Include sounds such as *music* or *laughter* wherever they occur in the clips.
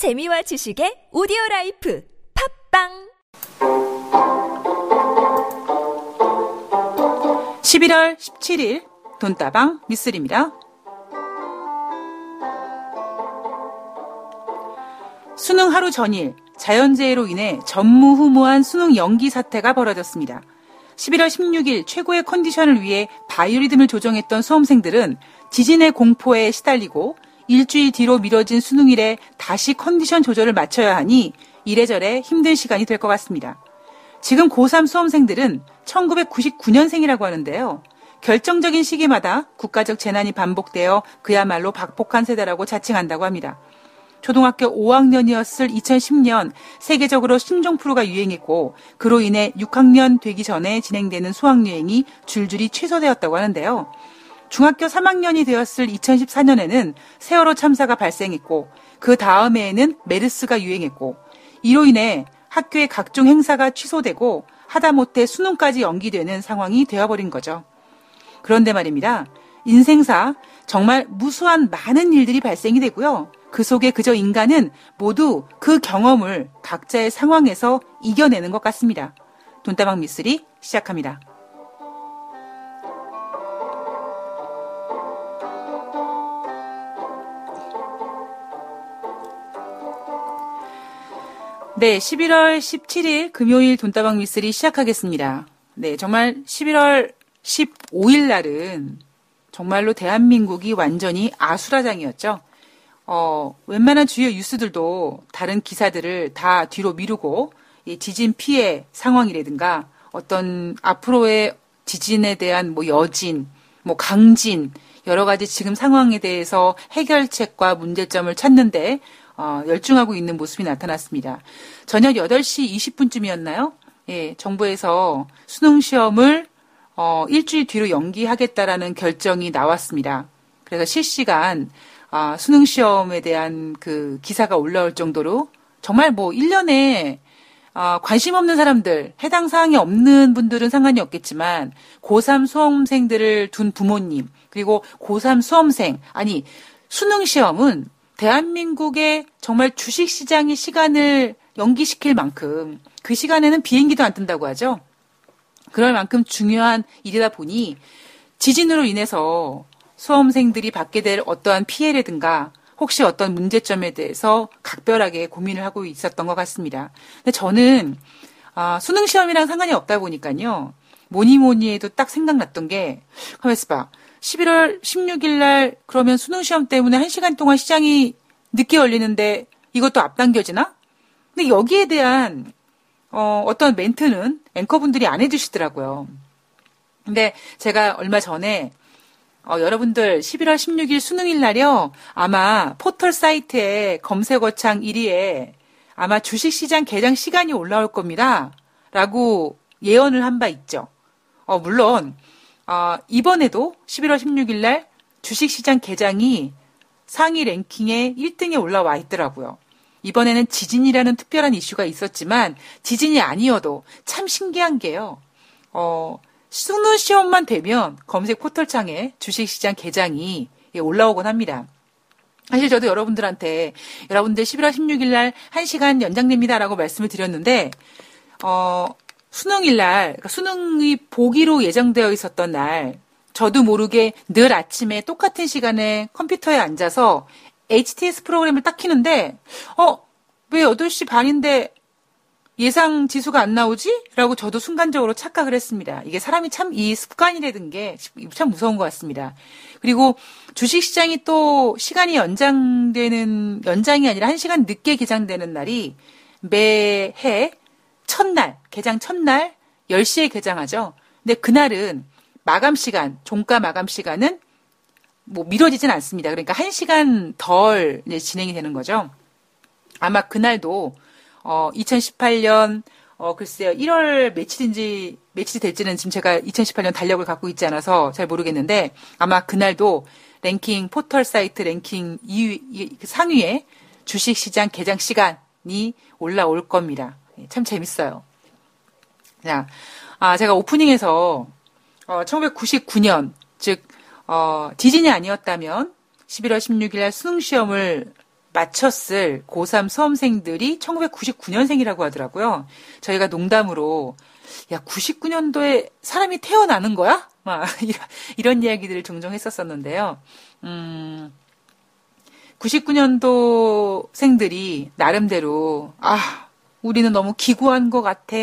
재미와 지식의 오디오 라이프 팟빵 11월 17일 돈다방 미쓰리입니다. 수능 하루 전일 자연재해로 인해 전무후무한 수능 연기 사태가 벌어졌습니다. 11월 16일 최고의 컨디션을 위해 바이오리듬을 조정했던 수험생들은 지진의 공포에 시달리고 일주일 뒤로 미뤄진 수능일에 다시 컨디션 조절을 마쳐야 하니 이래저래 힘든 시간이 될 것 같습니다. 지금 고3 수험생들은 1999년생이라고 하는데요. 결정적인 시기마다 국가적 재난이 반복되어 그야말로 박복한 세대라고 자칭한다고 합니다. 초등학교 5학년이었을 2010년 세계적으로 신종 프로가 유행했고 그로 인해 6학년 되기 전에 진행되는 수학 여행이 줄줄이 취소되었다고 하는데요. 중학교 3학년이 되었을 2014년에는 세월호 참사가 발생했고 그 다음 해에는 메르스가 유행했고 이로 인해 학교의 각종 행사가 취소되고 하다못해 수능까지 연기되는 상황이 되어버린 거죠. 그런데 말입니다. 인생사 정말 무수한 많은 일들이 발생이 되고요. 그 속에 그저 인간은 모두 그 경험을 각자의 상황에서 이겨내는 것 같습니다. 돈다방 미쓰리 시작합니다. 네, 11월 17일 금요일 돈다방 미쓰리 시작하겠습니다. 네, 정말 11월 15일 날은 정말로 대한민국이 완전히 아수라장이었죠. 어, 웬만한 주요 뉴스들도 다른 기사들을 다 뒤로 미루고 이 지진 피해 상황이라든가 어떤 앞으로의 지진에 대한 뭐 여진, 뭐 강진, 여러 가지 지금 상황에 대해서 해결책과 문제점을 찾는데 어, 열중하고 있는 모습이 나타났습니다. 저녁 8시 20분쯤이었나요? 예, 정부에서 수능 시험을 어, 일주일 뒤로 연기하겠다라는 결정이 나왔습니다. 그래서 실시간 아, 수능 시험에 대한 그 기사가 올라올 정도로 정말 뭐 1년에 아, 관심 없는 사람들, 해당 사항이 없는 분들은 상관이 없겠지만 고3 수험생들을 둔 부모님, 그리고 고3 수험생, 아니 수능 시험은 대한민국의 정말 주식 시장의 시간을 연기시킬 만큼 그 시간에는 비행기도 안 뜬다고 하죠. 그럴 만큼 중요한 일이다 보니 지진으로 인해서 수험생들이 받게 될 어떠한 피해라든가 혹시 어떤 문제점에 대해서 각별하게 고민을 하고 있었던 것 같습니다. 근데 저는 아, 수능 시험이랑 상관이 없다 보니까요. 뭐니 뭐니 해도 딱 생각났던 게 가만있어 봐. 11월 16일 날 그러면 수능 시험 때문에 1시간 동안 시장이 늦게 열리는데 이것도 앞당겨지나? 근데 여기에 대한 어, 어떤 멘트는 앵커분들이 안 해주시더라고요. 근데 제가 얼마 전에 어, 여러분들 11월 16일 수능일 날이요. 아마 포털 사이트에 검색어창 1위에 아마 주식시장 개장 시간이 올라올 겁니다. 라고 예언을 한 바 있죠. 어, 물론 어, 이번에도 11월 16일 날 주식시장 개장이 상위 랭킹에 1등에 올라와 있더라고요. 이번에는 지진이라는 특별한 이슈가 있었지만 지진이 아니어도 참 신기한 게요. 어, 수능 시험만 되면 검색 포털창에 주식시장 개장이 올라오곤 합니다. 사실 저도 여러분들한테 여러분들 11월 16일 날 1시간 연장됩니다라고 말씀을 드렸는데 어, 수능일 날 그러니까 수능이 보기로 예정되어 있었던 날 저도 모르게 늘 아침에 똑같은 시간에 컴퓨터에 앉아서 HTS 프로그램을 딱 키는데 어, 왜 8시 반인데 예상 지수가 안 나오지? 라고 저도 순간적으로 착각을 했습니다. 이게 사람이 참 이 습관이라든 게 참 무서운 것 같습니다. 그리고 주식시장이 또 시간이 연장되는, 연장이 아니라 한시간 늦게 개장되는 날이 매해 첫날, 개장 첫날 10시에 개장하죠. 근데 그날은 마감 시간, 종가 마감 시간은 뭐 미뤄지진 않습니다. 그러니까 1시간 덜 진행이 되는 거죠. 아마 그날도 어, 2018년 어, 글쎄요. 1월 며칠인지, 며칠이 될지는 지금 제가 2018년 달력을 갖고 있지 않아서 잘 모르겠는데 아마 그날도 랭킹, 포털 사이트 랭킹 2위, 그 상위에 주식시장 개장 시간이 올라올 겁니다. 예, 참 재밌어요. 자, 아, 제가 오프닝에서 어, 1999년, 즉, 어, 지진이 아니었다면 11월 16일 날 수능시험을 마쳤을 고3 수험생들이 1999년생이라고 하더라고요. 저희가 농담으로 야 99년도에 사람이 태어나는 거야? 막 *laughs* 이런, 이런 이야기들을 종종 했었었는데요. 음, 99년도 생들이 나름대로 아 우리는 너무 기구한 것 같아.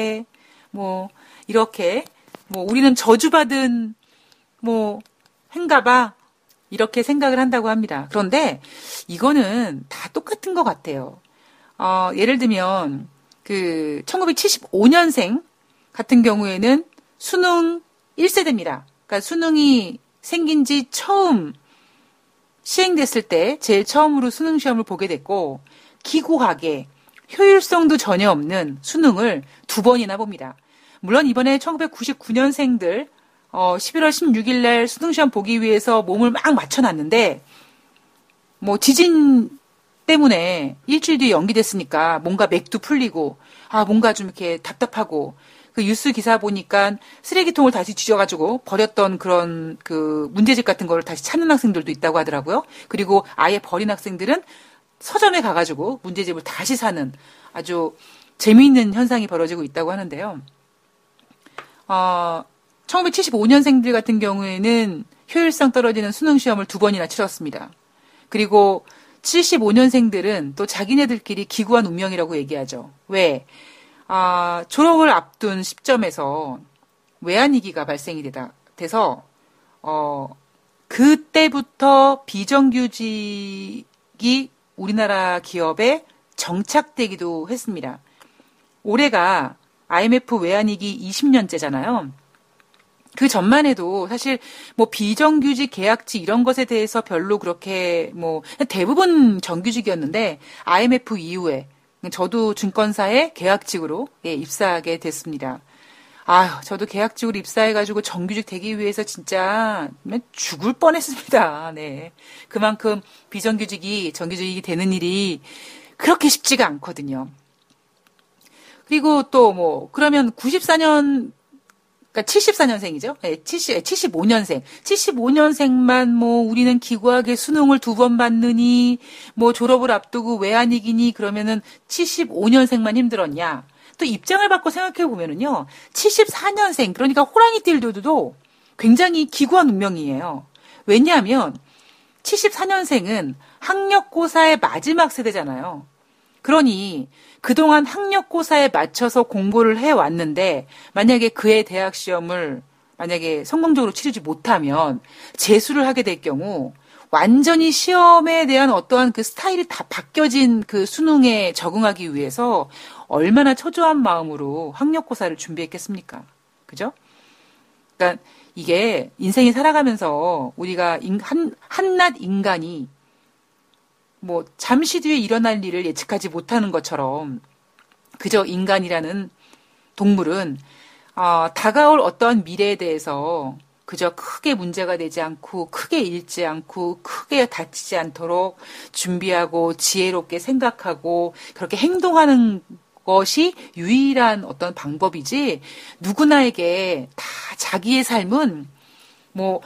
뭐 이렇게 뭐 우리는 저주받은 뭐 행가봐 이렇게 생각을 한다고 합니다. 그런데 이거는 다 똑같은 것 같아요. 어, 예를 들면 그 1975년생 같은 경우에는 수능 1세대입니다. 그러니까 수능이 생긴 지 처음 시행됐을 때 제일 처음으로 수능 시험을 보게 됐고 기구하게 효율성도 전혀 없는 수능을 두 번이나 봅니다. 물론 이번에 1999년생들 어, 11월 16일 날 수능 시험 보기 위해서 몸을 막 맞춰놨는데 뭐 지진 때문에 일주일 뒤에 연기됐으니까 뭔가 맥도 풀리고 아 뭔가 좀 이렇게 답답하고 그 뉴스 기사 보니까 쓰레기통을 다시 뒤져가지고 버렸던 그런 그 문제집 같은 거를 다시 찾는 학생들도 있다고 하더라고요. 그리고 아예 버린 학생들은 서점에 가가지고 문제집을 다시 사는 아주 재미있는 현상이 벌어지고 있다고 하는데요. 어, 1975년생들 같은 경우에는 효율성 떨어지는 수능 시험을 두 번이나 치렀습니다. 그리고 75년생들은 또 자기네들끼리 기구한 운명이라고 얘기하죠. 왜? 아, 졸업을 앞둔 시점에서 외환위기가 발생이 되다, 돼서, 어, 그때부터 비정규직이 우리나라 기업에 정착되기도 했습니다. 올해가 IMF 외환위기 20년째잖아요. 그 전만 해도 사실 뭐 비정규직 계약직 이런 것에 대해서 별로 그렇게 뭐 대부분 정규직이었는데 IMF 이후에 저도 증권사에 계약직으로 예, 입사하게 됐습니다. 아유, 저도 계약직으로 입사해가지고 정규직 되기 위해서 진짜 죽을 뻔했습니다. 네. 그만큼 비정규직이 정규직이 되는 일이 그렇게 쉽지가 않거든요. 그리고 또 뭐, 그러면 94년 그러니까 74년생이죠. 네, 70, 75년생. 75년생만 뭐 우리는 기구하게 수능을 두 번 받느니 뭐 졸업을 앞두고 외환위기니 그러면은 75년생만 힘들었냐. 또 입장을 바꿔 생각해 보면은요. 74년생 그러니까 호랑이 띠들도 굉장히 기구한 운명이에요. 왜냐하면 74년생은 학력고사의 마지막 세대잖아요. 그러니 그동안 학력고사에 맞춰서 공부를 해왔는데 만약에 그의 대학 시험을 만약에 성공적으로 치르지 못하면 재수를 하게 될 경우 완전히 시험에 대한 어떠한 그 스타일이 다 바뀌어진 그 수능에 적응하기 위해서 얼마나 초조한 마음으로 학력고사를 준비했겠습니까? 그죠? 그러니까 이게 인생이 살아가면서 우리가 한, 한낱 인간이 뭐 잠시 뒤에 일어날 일을 예측하지 못하는 것처럼 그저 인간이라는 동물은 어, 다가올 어떠한 미래에 대해서 그저 크게 문제가 되지 않고 크게 잃지 않고 크게 다치지 않도록 준비하고 지혜롭게 생각하고 그렇게 행동하는 것이 유일한 어떤 방법이지 누구나에게 다 자기의 삶은 뭐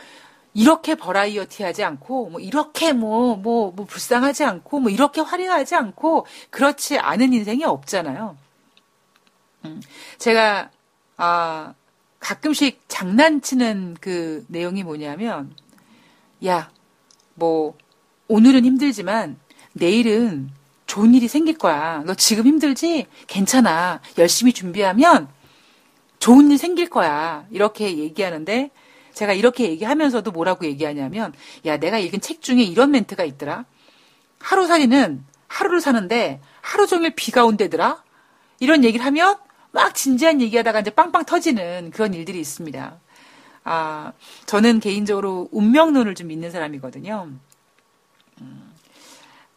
이렇게 버라이어티 하지 않고, 뭐, 이렇게 뭐, 뭐, 뭐, 불쌍하지 않고, 뭐, 이렇게 화려하지 않고, 그렇지 않은 인생이 없잖아요. 음, 제가, 아, 가끔씩 장난치는 그 내용이 뭐냐면, 야, 뭐, 오늘은 힘들지만, 내일은 좋은 일이 생길 거야. 너 지금 힘들지? 괜찮아. 열심히 준비하면 좋은 일 생길 거야. 이렇게 얘기하는데, 제가 이렇게 얘기하면서도 뭐라고 얘기하냐면, 야, 내가 읽은 책 중에 이런 멘트가 있더라. 하루살이는 하루를 사는데 하루 종일 비가 온대더라. 이런 얘기를 하면 막 진지한 얘기하다가 이제 빵빵 터지는 그런 일들이 있습니다. 아, 저는 개인적으로 운명론을 좀 믿는 사람이거든요. 음,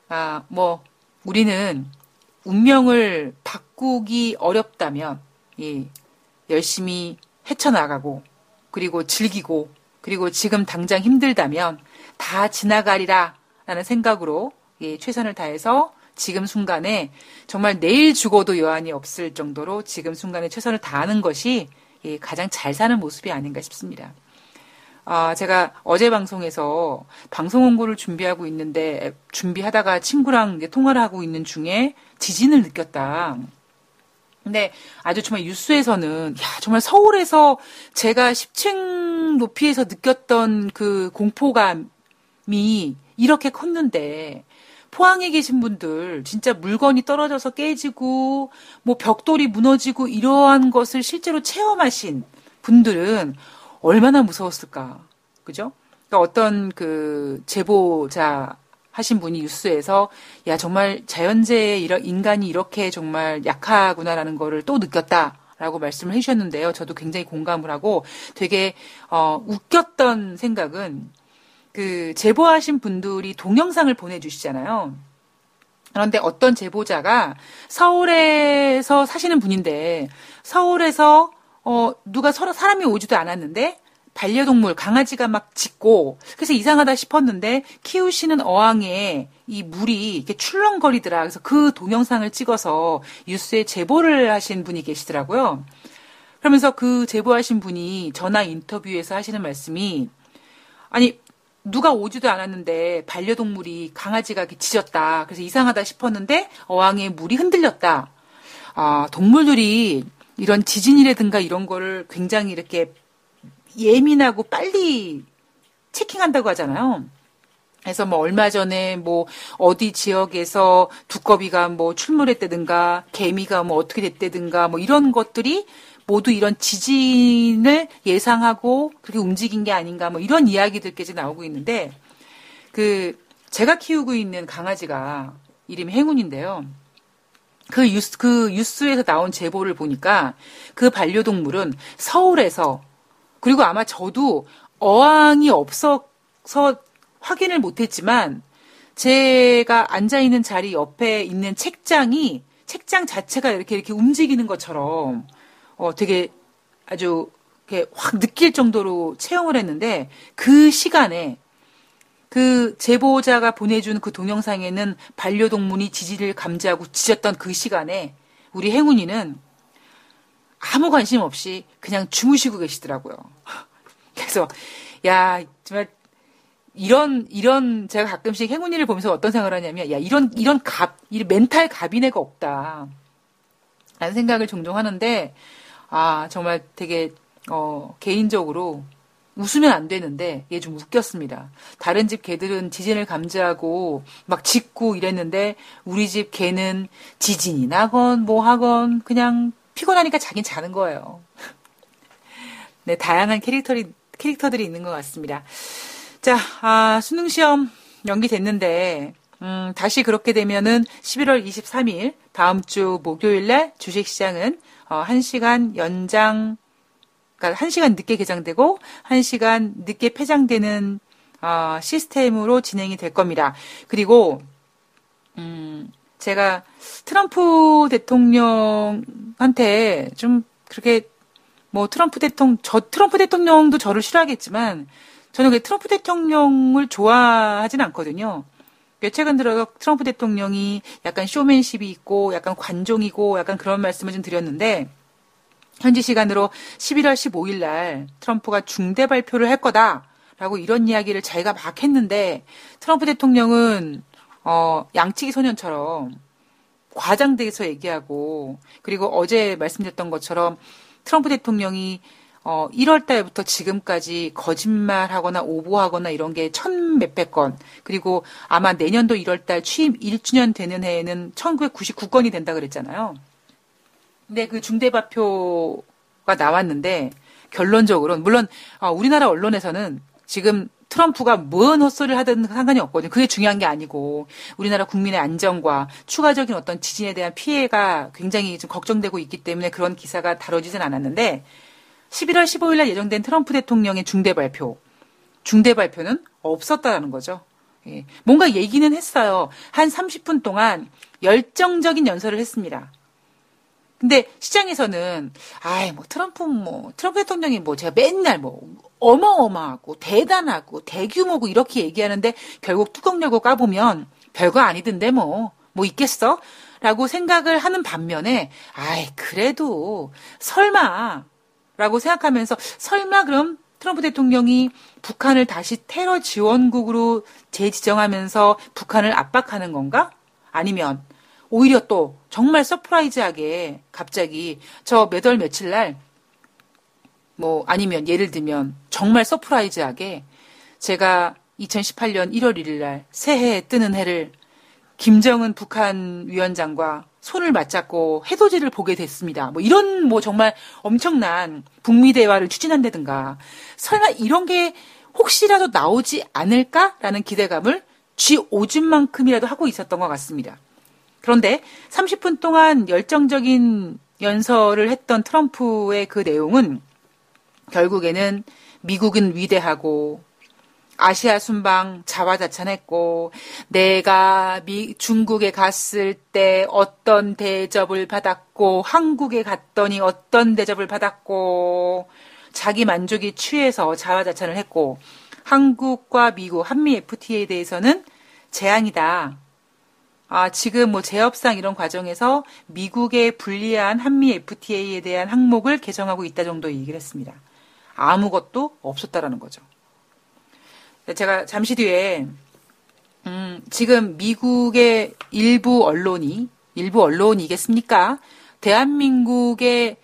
아, 뭐, 우리는 운명을 바꾸기 어렵다면, 예, 열심히 헤쳐나가고, 그리고 즐기고 그리고 지금 당장 힘들다면 다 지나가리라 라는 생각으로 예, 최선을 다해서 지금 순간에 정말 내일 죽어도 여한이 없을 정도로 지금 순간에 최선을 다하는 것이 예, 가장 잘 사는 모습이 아닌가 싶습니다. 아, 제가 어제 방송에서 방송 원고를 준비하고 있는데 준비하다가 친구랑 통화를 하고 있는 중에 지진을 느꼈다. 근데 아주 정말 뉴스에서는 야 정말 서울에서 제가 10층 높이에서 느꼈던 그 공포감이 이렇게 컸는데 포항에 계신 분들 진짜 물건이 떨어져서 깨지고 뭐 벽돌이 무너지고 이러한 것을 실제로 체험하신 분들은 얼마나 무서웠을까. 그죠? 그러니까 어떤 그 제보자 하신 분이 뉴스에서 야 정말 자연재해 이런 인간이 이렇게 정말 약하구나라는 거를 또 느꼈다 라고 말씀을 해주셨는데요. 저도 굉장히 공감을 하고 되게 어, 웃겼던 생각은 그 제보하신 분들이 동영상을 보내주시잖아요. 그런데 어떤 제보자가 서울에서 사시는 분인데 서울에서 어 누가 서로 사람이 오지도 않았는데 반려동물 강아지가 막 짖고 그래서 이상하다 싶었는데 키우시는 어항에 이 물이 이렇게 출렁거리더라. 그래서 그 동영상을 찍어서 뉴스에 제보를 하신 분이 계시더라고요. 그러면서 그 제보하신 분이 전화 인터뷰에서 하시는 말씀이 아니 누가 오지도 않았는데 반려동물이 강아지가 짖었다. 그래서 이상하다 싶었는데 어항에 물이 흔들렸다. 아, 동물들이 이런 지진이라든가 이런 거를 굉장히 이렇게 예민하고 빨리 체킹한다고 하잖아요. 그래서 뭐 얼마 전에 뭐 어디 지역에서 두꺼비가 뭐 출몰했다든가 개미가 뭐 어떻게 됐다든가 뭐 이런 것들이 모두 이런 지진을 예상하고 그렇게 움직인 게 아닌가 뭐 이런 이야기들까지 나오고 있는데 그 제가 키우고 있는 강아지가 이름이 행운인데요. 그 뉴스, 그 뉴스에서 나온 제보를 보니까 그 반려동물은 서울에서 그리고 아마 저도 어항이 없어서 확인을 못했지만 제가 앉아 있는 자리 옆에 있는 책장이 책장 자체가 이렇게 이렇게 움직이는 것처럼 어, 되게 아주 이렇게 확 느낄 정도로 체험을 했는데 그 시간에 그 제보자가 보내준 그 동영상에는 반려동물이 지지를 감지하고 짖었던 그 시간에 우리 행운이는 아무 관심 없이 그냥 주무시고 계시더라고요. *laughs* 그래서 야 정말 이런 이런 제가 가끔씩 행운이를 보면서 어떤 생각을 하냐면 야 이런 이런 갑, 이 멘탈 갑인애가 없다. 라는 생각을 종종 하는데 아, 정말 되게, 어, 개인적으로 웃으면 안 되는데, 얘 좀 웃겼습니다. 다른 집 개들은 지진을 감지하고 막 짖고 이랬는데, 우리 집 개는 지진이 나건 뭐 하건 그냥 피곤하니까 자긴 자는 거예요. *laughs* 네, 다양한 캐릭터리, 캐릭터들이 있는 것 같습니다. 자, 아, 수능 시험 연기됐는데, 음, 다시 그렇게 되면은 11월 23일, 다음 주 목요일 날 주식시장은 어, 1시간 연장, 그러니까 1시간 늦게 개장되고 1시간 늦게 폐장되는 어, 시스템으로 진행이 될 겁니다. 그리고 음, 제가 트럼프 대통령한테 좀 그렇게 뭐 트럼프 대통령 저 트럼프 대통령도 저를 싫어하겠지만 저는 그 트럼프 대통령을 좋아하진 않거든요. 최근 들어 트럼프 대통령이 약간 쇼맨십이 있고 약간 관종이고 약간 그런 말씀을 좀 드렸는데 현지 시간으로 11월 15일 날 트럼프가 중대 발표를 할 거다라고 이런 이야기를 자기가 막 했는데 트럼프 대통령은 어 양치기 소년처럼 과장돼서 얘기하고 그리고 어제 말씀드렸던 것처럼 트럼프 대통령이 어, 1월 달부터 지금까지 거짓말하거나 오보하거나 이런 게 천 몇백 건, 그리고 아마 내년도 1월 달 취임 1주년 되는 해에는 1999건이 된다 그랬잖아요. 근데 그 중대발표가 나왔는데, 결론적으로는, 물론, 어, 우리나라 언론에서는 지금 트럼프가 뭔 헛소리를 하든 상관이 없거든요. 그게 중요한 게 아니고 우리나라 국민의 안정과 추가적인 어떤 지진에 대한 피해가 굉장히 좀 걱정되고 있기 때문에 그런 기사가 다뤄지진 않았는데 11월 15일 날 예정된 트럼프 대통령의 중대 발표. 중대 발표는 없었다라는 거죠. 예. 뭔가 얘기는 했어요. 한 30분 동안 열정적인 연설을 했습니다. 근데 시장에서는 아이 뭐 트럼프 뭐 트럼프 대통령이 뭐 제가 맨날 뭐 어마어마하고 대단하고 대규모고 이렇게 얘기하는데 결국 뚜껑 열고 까보면 별거 아니던데 뭐뭐 뭐 있겠어? 라고 생각을 하는 반면에 아이 그래도 설마 라고 생각하면서 설마 그럼 트럼프 대통령이 북한을 다시 테러 지원국으로 재지정하면서 북한을 압박하는 건가? 아니면 오히려 또 정말 surprise하게 갑자기 저 몇 월 며칠 날 뭐 아니면 예를 들면 정말 surprise하게 제가 2018년 1월 1일 날 새해에 뜨는 해를 김정은 북한 위원장과 손을 맞잡고 해돋이를 보게 됐습니다. 뭐 이런 뭐 정말 엄청난 북미 대화를 추진한다든가 설마 이런 게 혹시라도 나오지 않을까라는 기대감을 쥐 오줌 만큼이라도 하고 있었던 것 같습니다. 그런데 30분 동안 열정적인 연설을 했던 트럼프의 그 내용은 결국에는 미국은 위대하고 아시아 순방 자화자찬했고 내가 미, 중국에 갔을 때 어떤 대접을 받았고 한국에 갔더니 어떤 대접을 받았고 자기 만족이 취해서 자화자찬을 했고 한국과 미국 한미 FTA에 대해서는 재앙이다. 아, 지금 뭐 재협상 이런 과정에서 미국에 불리한 한미 FTA에 대한 항목을 개정하고 있다 정도 얘기를 했습니다. 아무것도 없었다라는 거죠. 제가 잠시 뒤에 음, 지금 미국의 일부 언론이 일부 언론이겠습니까? 대한민국에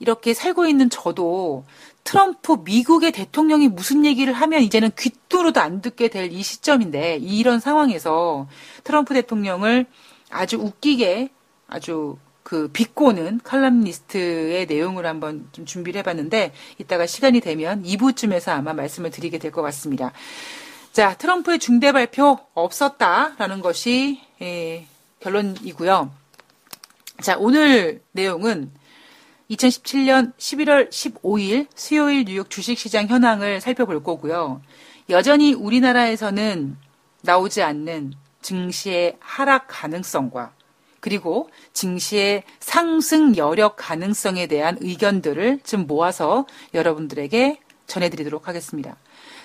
이렇게 살고 있는 저도 트럼프 미국의 대통령이 무슨 얘기를 하면 이제는 귀뚜로도 안 듣게 될 이 시점인데 이런 상황에서 트럼프 대통령을 아주 웃기게 아주 그 비꼬는 칼럼니스트의 내용을 한번 좀 준비를 해봤는데 이따가 시간이 되면 2부쯤에서 아마 말씀을 드리게 될 것 같습니다. 자, 트럼프의 중대 발표 없었다라는 것이 예, 결론이고요. 자, 오늘 내용은 2017년 11월 15일 수요일 뉴욕 주식시장 현황을 살펴볼 거고요. 여전히 우리나라에서는 나오지 않는 증시의 하락 가능성과 그리고 증시의 상승 여력 가능성에 대한 의견들을 좀 모아서 여러분들에게 전해드리도록 하겠습니다.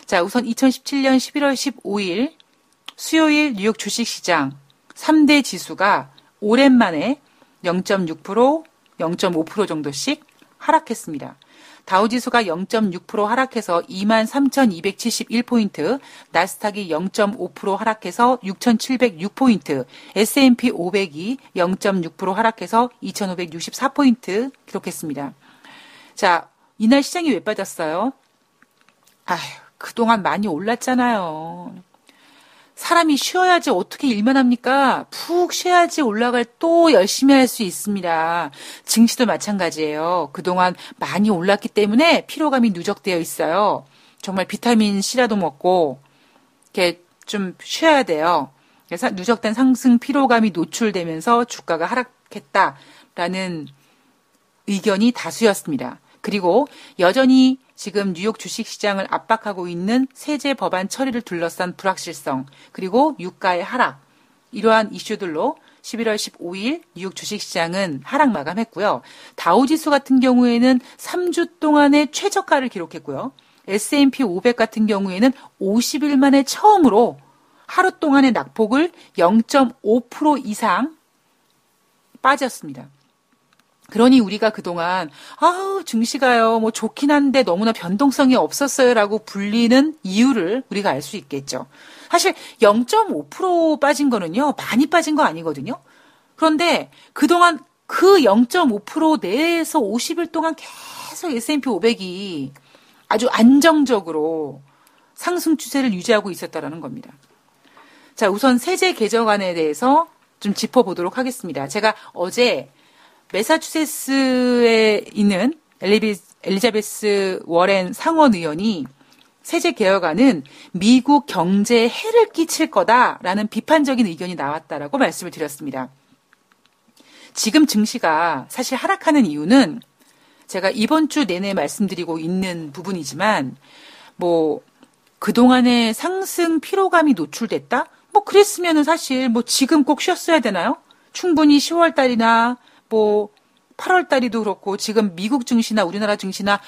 자, 우선 2017년 11월 15일 수요일 뉴욕 주식시장 3대 지수가 오랜만에 0.6%, 0.5% 정도씩 하락했습니다. 다우지수가 0.6% 하락해서 23,271포인트, 나스닥이 0.5% 하락해서 6,706포인트, S&P 500이 0.6% 하락해서 2,564포인트 기록했습니다. 자, 이날 시장이 왜 빠졌어요? 아휴, 그동안 많이 올랐잖아요. 사람이 쉬어야지 어떻게 일만 합니까? 푹 쉬어야지 올라갈 또 열심히 할 수 있습니다. 증시도 마찬가지예요. 그동안 많이 올랐기 때문에 피로감이 누적되어 있어요. 정말 비타민 C라도 먹고 이렇게 좀 쉬어야 돼요. 그래서 누적된 상승 피로감이 노출되면서 주가가 하락했다라는 의견이 다수였습니다. 그리고 여전히 지금 뉴욕 주식시장을 압박하고 있는 세제 법안 처리를 둘러싼 불확실성, 그리고 유가의 하락, 이러한 이슈들로 11월 15일 뉴욕 주식시장은 하락 마감했고요. 다우지수 같은 경우에는 3주 동안의 최저가를 기록했고요. S&P 500 같은 경우에는 50일 만에 처음으로 하루 동안의 낙폭을 0.5% 이상 빠졌습니다. 그러니 우리가 그동안 아우 증시가요 뭐 좋긴 한데 너무나 변동성이 없었어요라고 불리는 이유를 우리가 알 수 있겠죠. 사실 0.5% 빠진 거는요 많이 빠진 거 아니거든요. 그런데 그동안 그 0.5% 내에서 50일 동안 계속 S&P 500이 아주 안정적으로 상승 추세를 유지하고 있었다라는 겁니다. 자, 우선 세제 개정안에 대해서 좀 짚어보도록 하겠습니다. 제가 어제 매사추세츠에 있는 엘리비, 엘리자베스 워렌 상원 의원이 세제 개혁안은 미국 경제에 해를 끼칠 거다라는 비판적인 의견이 나왔다라고 말씀을 드렸습니다. 지금 증시가 사실 하락하는 이유는 제가 이번 주 내내 말씀드리고 있는 부분이지만 뭐 그동안의 상승 피로감이 노출됐다? 뭐 그랬으면은 사실 뭐 지금 꼭 쉬었어야 되나요? 충분히 10월 달이나 뭐 8월 달이도 그렇고 지금 미국 증시나 우리나라 증시나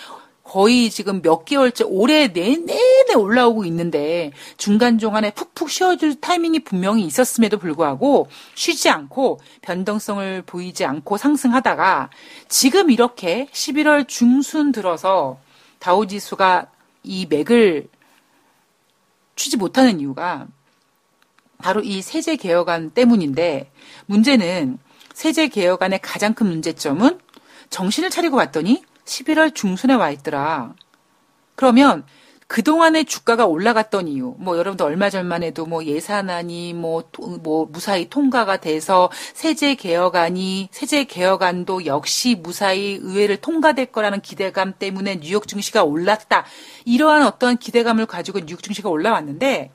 거의 지금 몇 개월째 올해 내내 올라오고 있는데 중간 중간에 푹푹 쉬어줄 타이밍이 분명히 있었음에도 불구하고 쉬지 않고 변동성을 보이지 않고 상승하다가 지금 이렇게 11월 중순 들어서 다우지수가 이 맥을 추지 못하는 이유가 바로 이 세제 개혁안 때문인데 문제는 세제 개혁안의 가장 큰 문제점은 정신을 차리고 봤더니 11월 중순에 와 있더라. 그러면 그동안의 주가가 올라갔던 이유, 뭐 여러분들 얼마 전만 해도 뭐 예산안이 뭐, 뭐 무사히 통과가 돼서 세제 개혁안이, 세제 개혁안도 역시 무사히 의회를 통과될 거라는 기대감 때문에 뉴욕 증시가 올랐다. 이러한 어떠한 기대감을 가지고 뉴욕 증시가 올라왔는데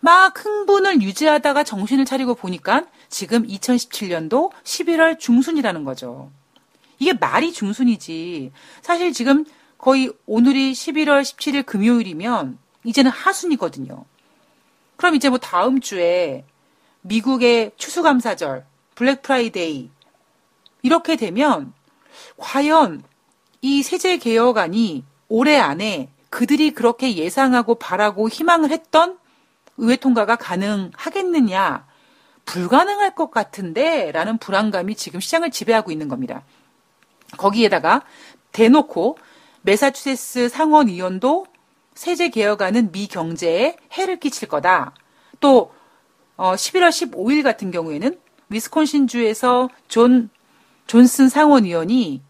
막 흥분을 유지하다가 정신을 차리고 보니까 지금 2017년도 11월 중순이라는 거죠. 이게 말이 중순이지. 사실 지금 거의 오늘이 11월 17일 금요일이면 이제는 하순이거든요. 그럼 이제 뭐 다음 주에 미국의 추수감사절, 블랙 프라이데이 이렇게 되면 과연 이 세제 개혁안이 올해 안에 그들이 그렇게 예상하고 바라고 희망을 했던 의회 통과가 가능하겠느냐? 불가능할 것 같은데 라는 불안감이 지금 시장을 지배하고 있는 겁니다. 거기에다가 대놓고 메사추세츠 상원 의원도 세제 개혁안은 미 경제에 해를 끼칠 거다. 또 어, 11월 15일 같은 경우에는 위스콘신주에서 론 존슨 상원 의원이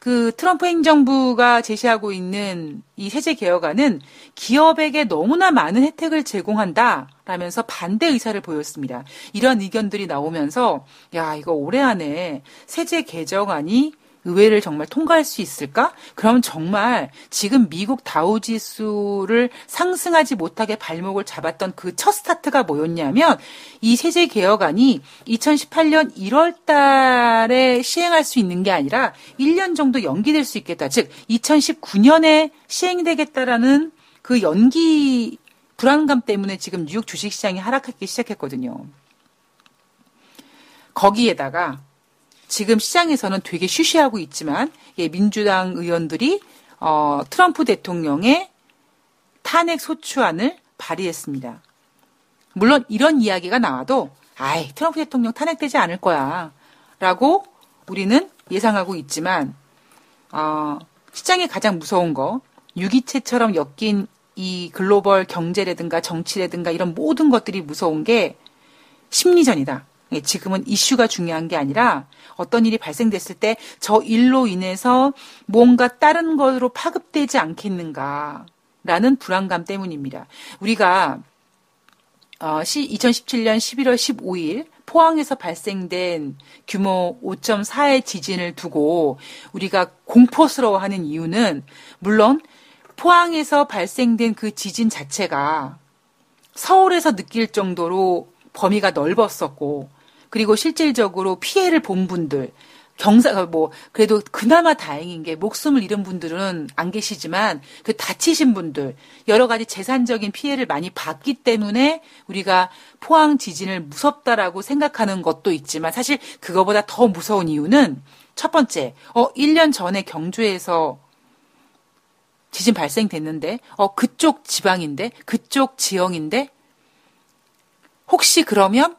그 트럼프 행정부가 제시하고 있는 이 세제 개혁안은 기업에게 너무나 많은 혜택을 제공한다. 라면서 반대 의사를 보였습니다. 이런 의견들이 나오면서 야, 이거 올해 안에 세제 개정안이 의회를 정말 통과할 수 있을까? 그럼 정말 지금 미국 다우지수를 상승하지 못하게 발목을 잡았던 그 첫 스타트가 뭐였냐면 이 세제 개혁안이 2018년 1월 달에 시행할 수 있는 게 아니라 1년 정도 연기될 수 있겠다. 즉 2019년에 시행되겠다라는 그 연기 불안감 때문에 지금 뉴욕 주식시장이 하락하기 시작했거든요. 거기에다가 지금 시장에서는 되게 쉬쉬하고 있지만 예, 민주당 의원들이 어, 트럼프 대통령의 탄핵 소추안을 발의했습니다. 물론 이런 이야기가 나와도 아이 트럼프 대통령 탄핵되지 않을 거야 라고 우리는 예상하고 있지만 어, 시장이 가장 무서운 거 유기체처럼 엮인 이 글로벌 경제라든가 정치라든가 이런 모든 것들이 무서운 게 심리전이다. 예, 지금은 이슈가 중요한 게 아니라 어떤 일이 발생됐을 때 저 일로 인해서 뭔가 다른 것으로 파급되지 않겠는가라는 불안감 때문입니다. 우리가 2017년 11월 15일 포항에서 발생된 규모 5.4의 지진을 두고 우리가 공포스러워하는 이유는 물론 포항에서 발생된 그 지진 자체가 서울에서 느낄 정도로 범위가 넓었었고 그리고 실질적으로 피해를 본 분들, 경사, 뭐, 그래도 그나마 다행인 게 목숨을 잃은 분들은 안 계시지만 그 다치신 분들, 여러 가지 재산적인 피해를 많이 봤기 때문에 우리가 포항 지진을 무섭다라고 생각하는 것도 있지만 사실 그거보다 더 무서운 이유는 첫 번째, 어, 1년 전에 경주에서 지진 발생됐는데, 어, 그쪽 지방인데, 그쪽 지형인데, 혹시 그러면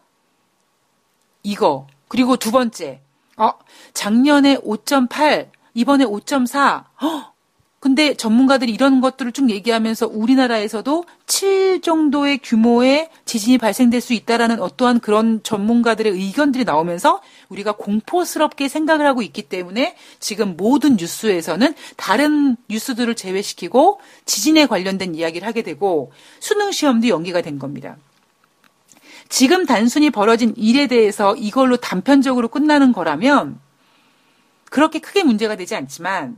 이거. 그리고 두 번째. 어, 작년에 5.8, 이번에 5.4. 헉! 근데 전문가들이 이런 것들을 쭉 얘기하면서 우리나라에서도 7 정도의 규모의 지진이 발생될 수 있다라는 어떠한 그런 전문가들의 의견들이 나오면서 우리가 공포스럽게 생각을 하고 있기 때문에 지금 모든 뉴스에서는 다른 뉴스들을 제외시키고 지진에 관련된 이야기를 하게 되고 수능 시험도 연기가 된 겁니다. 지금 단순히 벌어진 일에 대해서 이걸로 단편적으로 끝나는 거라면 그렇게 크게 문제가 되지 않지만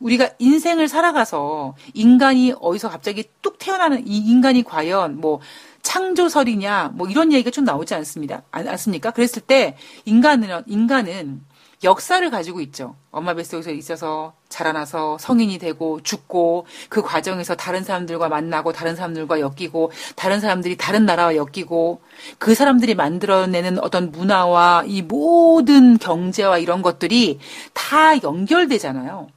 우리가 인생을 살아가서 인간이 어디서 갑자기 뚝 태어나는 이 인간이 과연 뭐 창조설이냐 뭐 이런 얘기가 좀 나오지 않습니다. 않습니까? 그랬을 때 인간은 인간은 역사를 가지고 있죠. 엄마 뱃속에서 있어서 자라나서 성인이 되고 죽고 그 과정에서 다른 사람들과 만나고 다른 사람들과 엮이고 다른 사람들이 다른 나라와 엮이고 그 사람들이 만들어내는 어떤 문화와 이 모든 경제와 이런 것들이 다 연결되잖아요.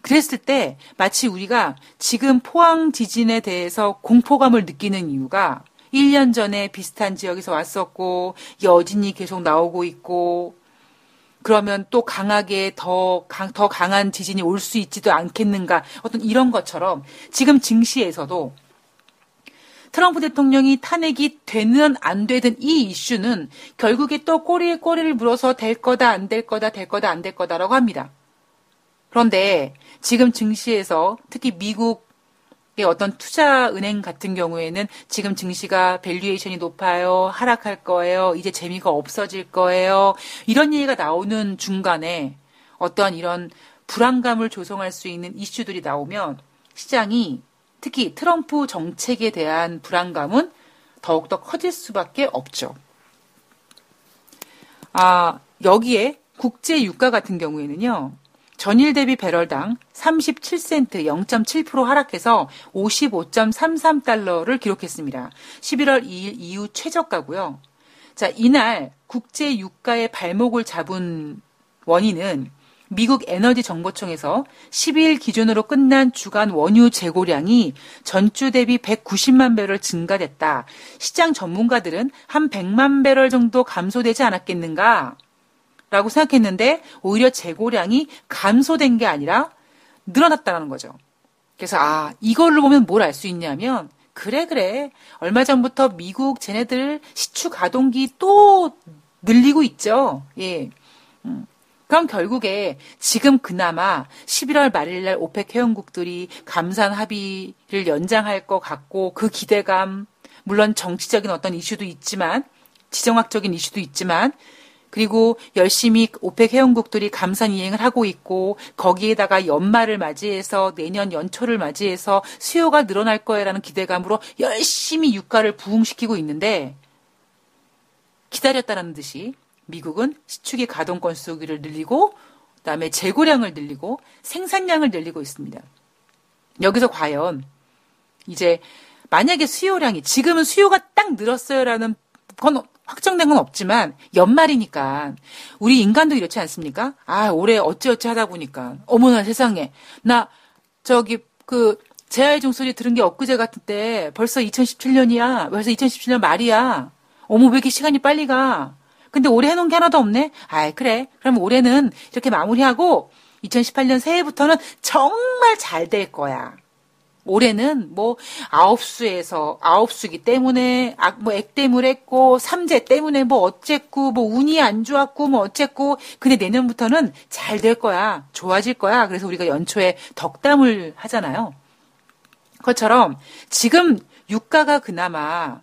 그랬을 때 마치 우리가 지금 포항 지진에 대해서 공포감을 느끼는 이유가 1년 전에 비슷한 지역에서 왔었고 여진이 계속 나오고 있고 그러면 또 강하게 더, 강, 더 강한 지진이 올 수 있지도 않겠는가. 어떤 이런 것처럼 지금 증시에서도 트럼프 대통령이 탄핵이 되는 안 되든 이 이슈는 결국에 또 꼬리에 꼬리를 물어서 될 거다 안 될 거다 될 거다 안 될 거다라고 합니다. 그런데 지금 증시에서 특히 미국의 어떤 투자 은행 같은 경우에는 지금 증시가 valuation이 높아요. 하락할 거예요. 이제 재미가 없어질 거예요. 이런 얘기가 나오는 중간에 어떠한 이런 불안감을 조성할 수 있는 이슈들이 나오면 시장이 특히 트럼프 정책에 대한 불안감은 더욱더 커질 수밖에 없죠. 아, 여기에 국제 유가 같은 경우에는요. 전일 대비 배럴당 37센트 0.7% 하락해서 55.33달러를 기록했습니다. 11월 2일 이후 최저가고요. 자, 이날 국제 유가의 발목을 잡은 원인은 미국 에너지 정보청에서 10일 기준으로 끝난 주간 원유 재고량이 전주 대비 190만 배럴 증가됐다. 시장 전문가들은 한 100만 배럴 정도 감소되지 않았겠는가? 라고 생각했는데 오히려 재고량이 감소된 게 아니라 늘어났다는 거죠. 그래서 아, 이걸로 보면 뭘 알 수 있냐면 그래 그래. 얼마 전부터 미국 쟤네들 시추 가동기 또 늘리고 있죠. 예. 음. 그럼 결국에 지금 그나마 11월 말일 날 OPEC 회원국들이 감산 합의를 연장할 것 같고 그 기대감, 물론 정치적인 어떤 이슈도 있지만, 지정학적인 이슈도 있지만, 그리고 열심히 OPEC 회원국들이 감산 이행을 하고 있고 거기에다가 연말을 맞이해서 내년 연초를 맞이해서 수요가 늘어날 거야라는 기대감으로 열심히 유가를 부흥시키고 있는데 기다렸다는 듯이 미국은 시축이 가동 건수를 늘리고 그다음에 재고량을 늘리고 생산량을 늘리고 있습니다. 여기서 과연 이제 만약에 수요량이 지금은 수요가 딱 늘었어요라는 건 확정된 건 없지만 연말이니까 우리 인간도 이렇지 않습니까? 아 올해 어찌어찌 하다 보니까 어머나 세상에 나 저기 그 제아의 종소리 들은 게 엊그제 같은데 벌써 2017년이야 벌써 2017년 말이야 어머 왜 이렇게 시간이 빨리 가 근데 올해 해놓은 게 하나도 없네? 아이, 그래. 그럼 올해는 이렇게 마무리하고 2018년 새해부터는 정말 잘 될 거야. 올해는 뭐 아홉 수에서 아홉 수기 때문에 아, 뭐 액땜을 했고 삼재 때문에 뭐 어쨌고 뭐 운이 안 좋았고 뭐 어쨌고 근데 내년부터는 잘 될 거야. 좋아질 거야. 그래서 우리가 연초에 덕담을 하잖아요. 그것처럼 지금 유가가 그나마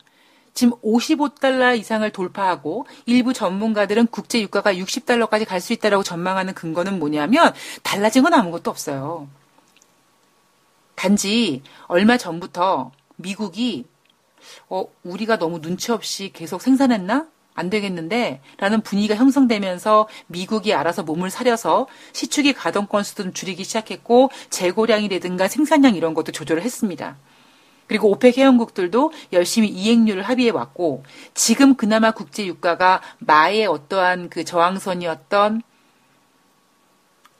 지금 55달러 이상을 돌파하고 일부 전문가들은 국제 유가가 60달러까지 갈 수 있다라고 전망하는 근거는 뭐냐면 달라진 건 아무것도 없어요. 단지 얼마 전부터 미국이 어, 우리가 너무 눈치 없이 계속 생산했나? 안 되겠는데? 라는 분위기가 형성되면서 미국이 알아서 몸을 사려서 시축이 가동 건수도 좀 줄이기 시작했고 재고량이라든가 생산량 이런 것도 조절을 했습니다. 그리고 오펙 회원국들도 열심히 이행률을 합의해 왔고 지금 그나마 국제 유가가 마의 어떠한 그 저항선이었던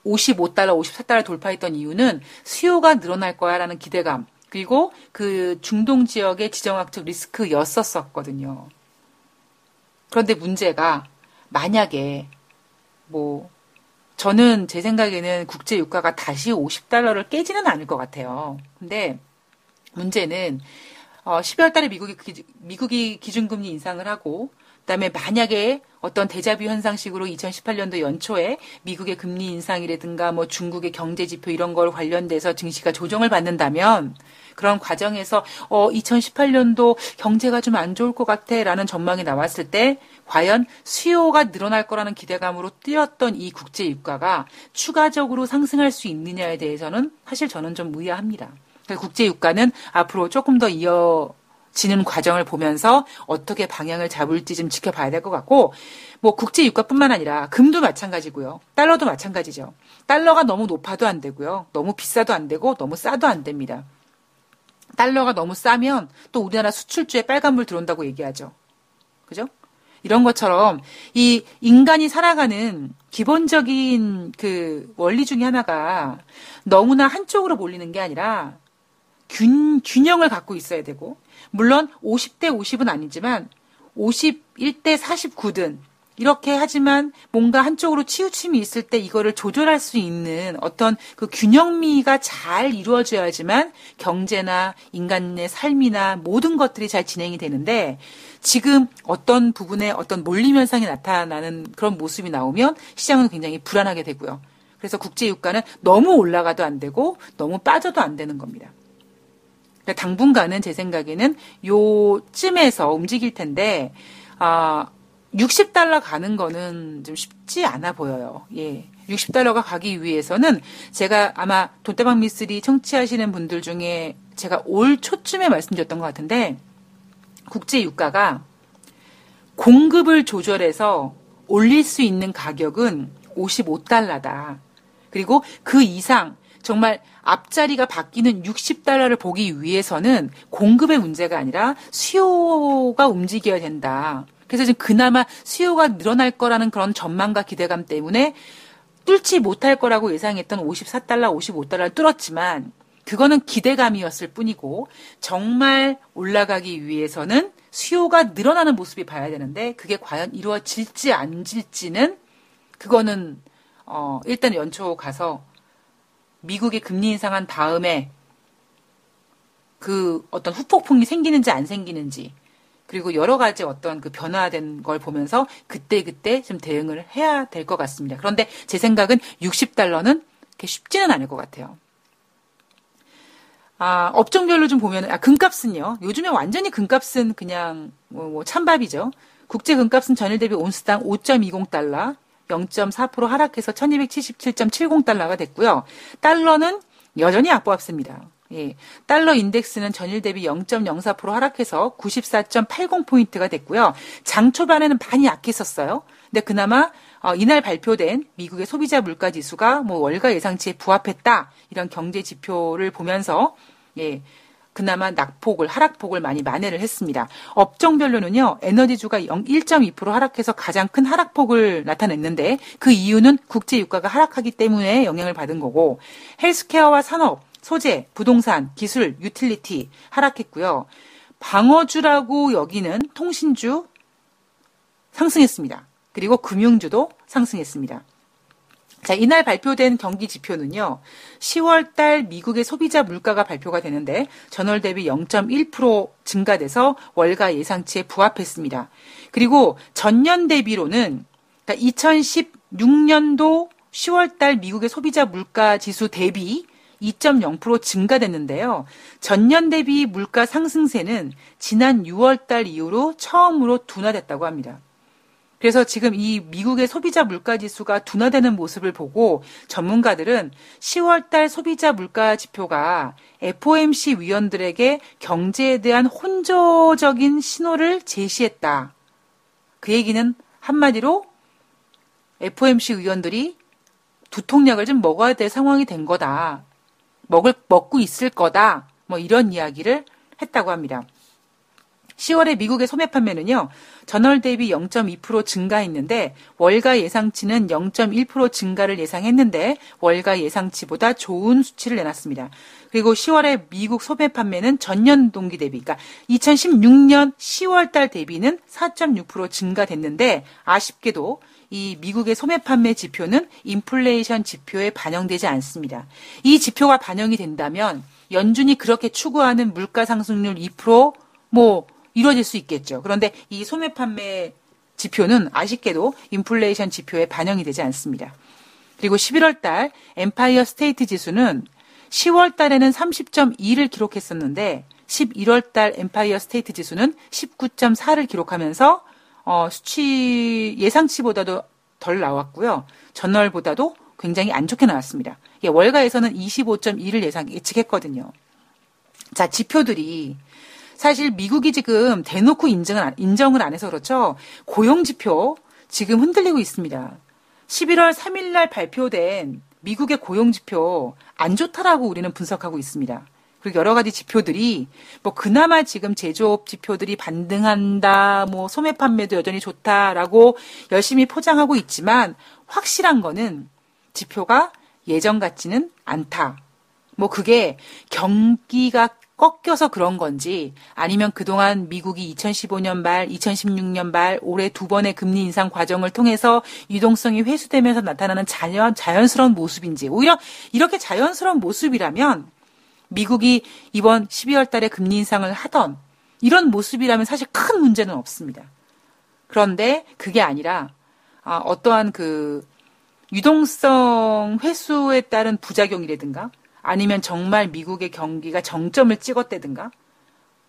55달러, 54달러 돌파했던 이유는 수요가 늘어날 거야라는 기대감 그리고 그 중동 지역의 지정학적 리스크였었었거든요. 그런데 문제가 만약에 뭐 저는 제 생각에는 국제 유가가 다시 50달러를 깨지는 않을 것 같아요. 근데 문제는 어, 12월 달에 미국이, 미국이 기준금리 인상을 하고 그다음에 만약에 어떤 대자뷰 현상식으로 2018년도 연초에 미국의 금리 인상이라든가 뭐 중국의 경제 지표 이런 걸 관련돼서 증시가 조정을 받는다면 그런 과정에서 어 2018년도 경제가 좀 안 좋을 것 같아라는 전망이 나왔을 때 과연 수요가 늘어날 거라는 기대감으로 뛰었던 이 국제 유가가 추가적으로 상승할 수 있느냐에 대해서는 사실 저는 좀 의아합니다. 국제 유가는 앞으로 조금 더 이어 지는 과정을 보면서 어떻게 방향을 잡을지 좀 지켜봐야 될 것 같고, 뭐 국제 유가뿐만 아니라 금도 마찬가지고요. 달러도 마찬가지죠. 달러가 너무 높아도 안 되고요. 너무 비싸도 안 되고 너무 싸도 안 됩니다. 달러가 너무 싸면 또 우리나라 수출주에 빨간불 들어온다고 얘기하죠. 그죠? 이런 것처럼 이 인간이 살아가는 기본적인 그 원리 중에 하나가 너무나 한쪽으로 몰리는 게 아니라 균, 균형을 갖고 있어야 되고, 물론 50대 50은 아니지만 51대 49든 이렇게 하지만 뭔가 한쪽으로 치우침이 있을 때 이거를 조절할 수 있는 어떤 그 균형미가 잘 이루어져야지만 경제나 인간의 삶이나 모든 것들이 잘 진행이 되는데 지금 어떤 부분에 어떤 몰림 현상이 나타나는 그런 모습이 나오면 시장은 굉장히 불안하게 되고요. 그래서 국제 유가는 너무 올라가도 안 되고 너무 빠져도 안 되는 겁니다. 그러니까 당분간은 제 생각에는 요쯤에서 움직일 텐데 아 60달러 가는 거는 좀 쉽지 않아 보여요. 예. 60달러가 가기 위해서는 제가 아마 돈대방 미스리 청취하시는 분들 중에 제가 올 초쯤에 말씀드렸던 것 같은데 국제 유가가 공급을 조절해서 올릴 수 있는 가격은 55달러다. 그리고 그 이상 정말 앞자리가 바뀌는 60달러를 보기 위해서는 공급의 문제가 아니라 수요가 움직여야 된다. 그래서 지금 그나마 수요가 늘어날 거라는 그런 전망과 기대감 때문에 뚫지 못할 거라고 예상했던 54달러, 55달러를 뚫었지만 그거는 기대감이었을 뿐이고 정말 올라가기 위해서는 수요가 늘어나는 모습이 봐야 되는데 그게 과연 이루어질지 안 질지는 그거는 어 일단 연초 가서 미국의 금리 인상한 다음에 그 어떤 후폭풍이 생기는지 안 생기는지 그리고 여러 가지 어떤 그 변화된 걸 보면서 그때그때 좀 대응을 해야 될 것 같습니다. 그런데 제 생각은 60달러는 그렇게 쉽지는 않을 것 같아요. 아, 업종별로 좀 보면, 아, 금값은요. 요즘에 완전히 금값은 그냥 뭐, 뭐 찬밥이죠. 국제 금값은 전일 대비 온스당 5.20달러, 0.4% 하락해서 1277.70달러가 됐고요. 달러는 여전히 악보합습니다. 예. 달러 인덱스는 전일 대비 0.04% 하락해서 94.80포인트가 됐고요. 장 초반에는 많이 약했었어요. 근데 그나마 어, 이날 발표된 미국의 소비자 물가 지수가 뭐 월가 예상치에 부합했다. 이런 경제 지표를 보면서 예. 그나마 낙폭을 하락폭을 많이 만회를 했습니다. 업종별로는요. 에너지주가 1.2% 하락해서 가장 큰 하락폭을 나타냈는데 그 이유는 국제 유가가 하락하기 때문에 영향을 받은 거고 헬스케어와 산업, 소재, 부동산, 기술, 유틸리티 하락했고요. 방어주라고 여기는 통신주 상승했습니다. 그리고 금융주도 상승했습니다. 자, 이날 발표된 경기 지표는요, 10월 달 미국의 소비자 물가가 발표가 되는데, 전월 대비 0.1% 증가돼서 월가 예상치에 부합했습니다. 그리고 전년 대비로는, 그러니까 2016년도 10월 달 미국의 소비자 물가 지수 대비 2.0% 증가됐는데요. 전년 대비 물가 상승세는 지난 6월 달 이후로 처음으로 둔화됐다고 합니다. 그래서 지금 이 미국의 소비자 물가 지수가 둔화되는 모습을 보고 전문가들은 10월 달 소비자 물가 지표가 FOMC 위원들에게 경제에 대한 혼조적인 신호를 제시했다. 그 얘기는 한마디로 FOMC 위원들이 두통약을 좀 먹어야 될 상황이 된 거다. 먹을, 먹고 있을 거다. 뭐 이런 이야기를 했다고 합니다. 10월에 미국의 소매 판매는요, 전월 대비 0.2% 증가했는데, 월가 예상치는 0.1% 증가를 예상했는데, 월가 예상치보다 좋은 수치를 내놨습니다. 그리고 10월에 미국 소매 판매는 전년 동기 대비, 그러니까 2016년 10월 달 대비는 4.6% 증가됐는데, 아쉽게도 이 미국의 소매 판매 지표는 인플레이션 지표에 반영되지 않습니다. 이 지표가 반영이 된다면, 연준이 그렇게 추구하는 물가 상승률 2%뭐 이루어질 수 있겠죠. 그런데 이 소매 판매 지표는 아쉽게도 인플레이션 지표에 반영이 되지 않습니다. 그리고 11월 달 엠파이어 스테이트 지수는 10월 달에는 30.2를 기록했었는데 11월 달 엠파이어 스테이트 지수는 19.4를 기록하면서 어, 수치 예상치보다도 덜 나왔고요. 전월보다도 굉장히 안 좋게 나왔습니다. 예, 월가에서는 25.2를 예상 예측했거든요. 자, 지표들이 사실 미국이 지금 대놓고 인정을, 인정을 안 해서 그렇죠. 고용지표 지금 흔들리고 있습니다. 11월 3일 날 발표된 미국의 고용지표 안 좋다라고 우리는 분석하고 있습니다. 그리고 여러 가지 지표들이 뭐 그나마 지금 제조업 지표들이 반등한다, 뭐 소매 판매도 여전히 좋다라고 열심히 포장하고 있지만 확실한 거는 지표가 예전 같지는 않다. 뭐 그게 경기가 꺾여서 그런 건지 아니면 그동안 미국이 2015년 말, 2016년 말 올해 두 번의 금리 인상 과정을 통해서 유동성이 회수되면서 나타나는 자연, 자연스러운 모습인지 오히려 이렇게 자연스러운 모습이라면 미국이 이번 12월 달에 금리 인상을 하던 이런 모습이라면 사실 큰 문제는 없습니다. 그런데 그게 아니라 아, 어떠한 그 유동성 회수에 따른 부작용이라든가 아니면 정말 미국의 경기가 정점을 찍었다든가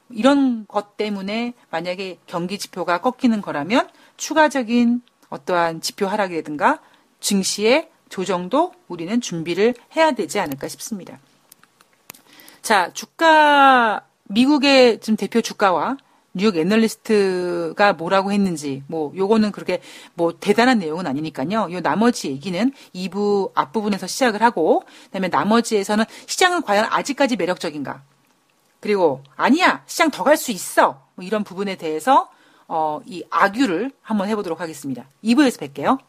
이런 것 때문에 만약에 경기 지표가 꺾이는 거라면 추가적인 어떠한 지표 하락이라든가 증시의 조정도 우리는 준비를 해야 되지 않을까 싶습니다. 자, 주가 미국의 지금 대표 주가와 뉴욕 애널리스트가 뭐라고 했는지 뭐 요거는 그렇게 뭐 대단한 내용은 아니니까요. 요 나머지 얘기는 2부 앞부분에서 시작을 하고 그다음에 나머지에서는 시장은 과연 아직까지 매력적인가? 그리고 아니야. 시장 더 갈 수 있어. 뭐 이런 부분에 대해서 어, 이 악유를 한번 해 보도록 하겠습니다. 2부에서 뵐게요.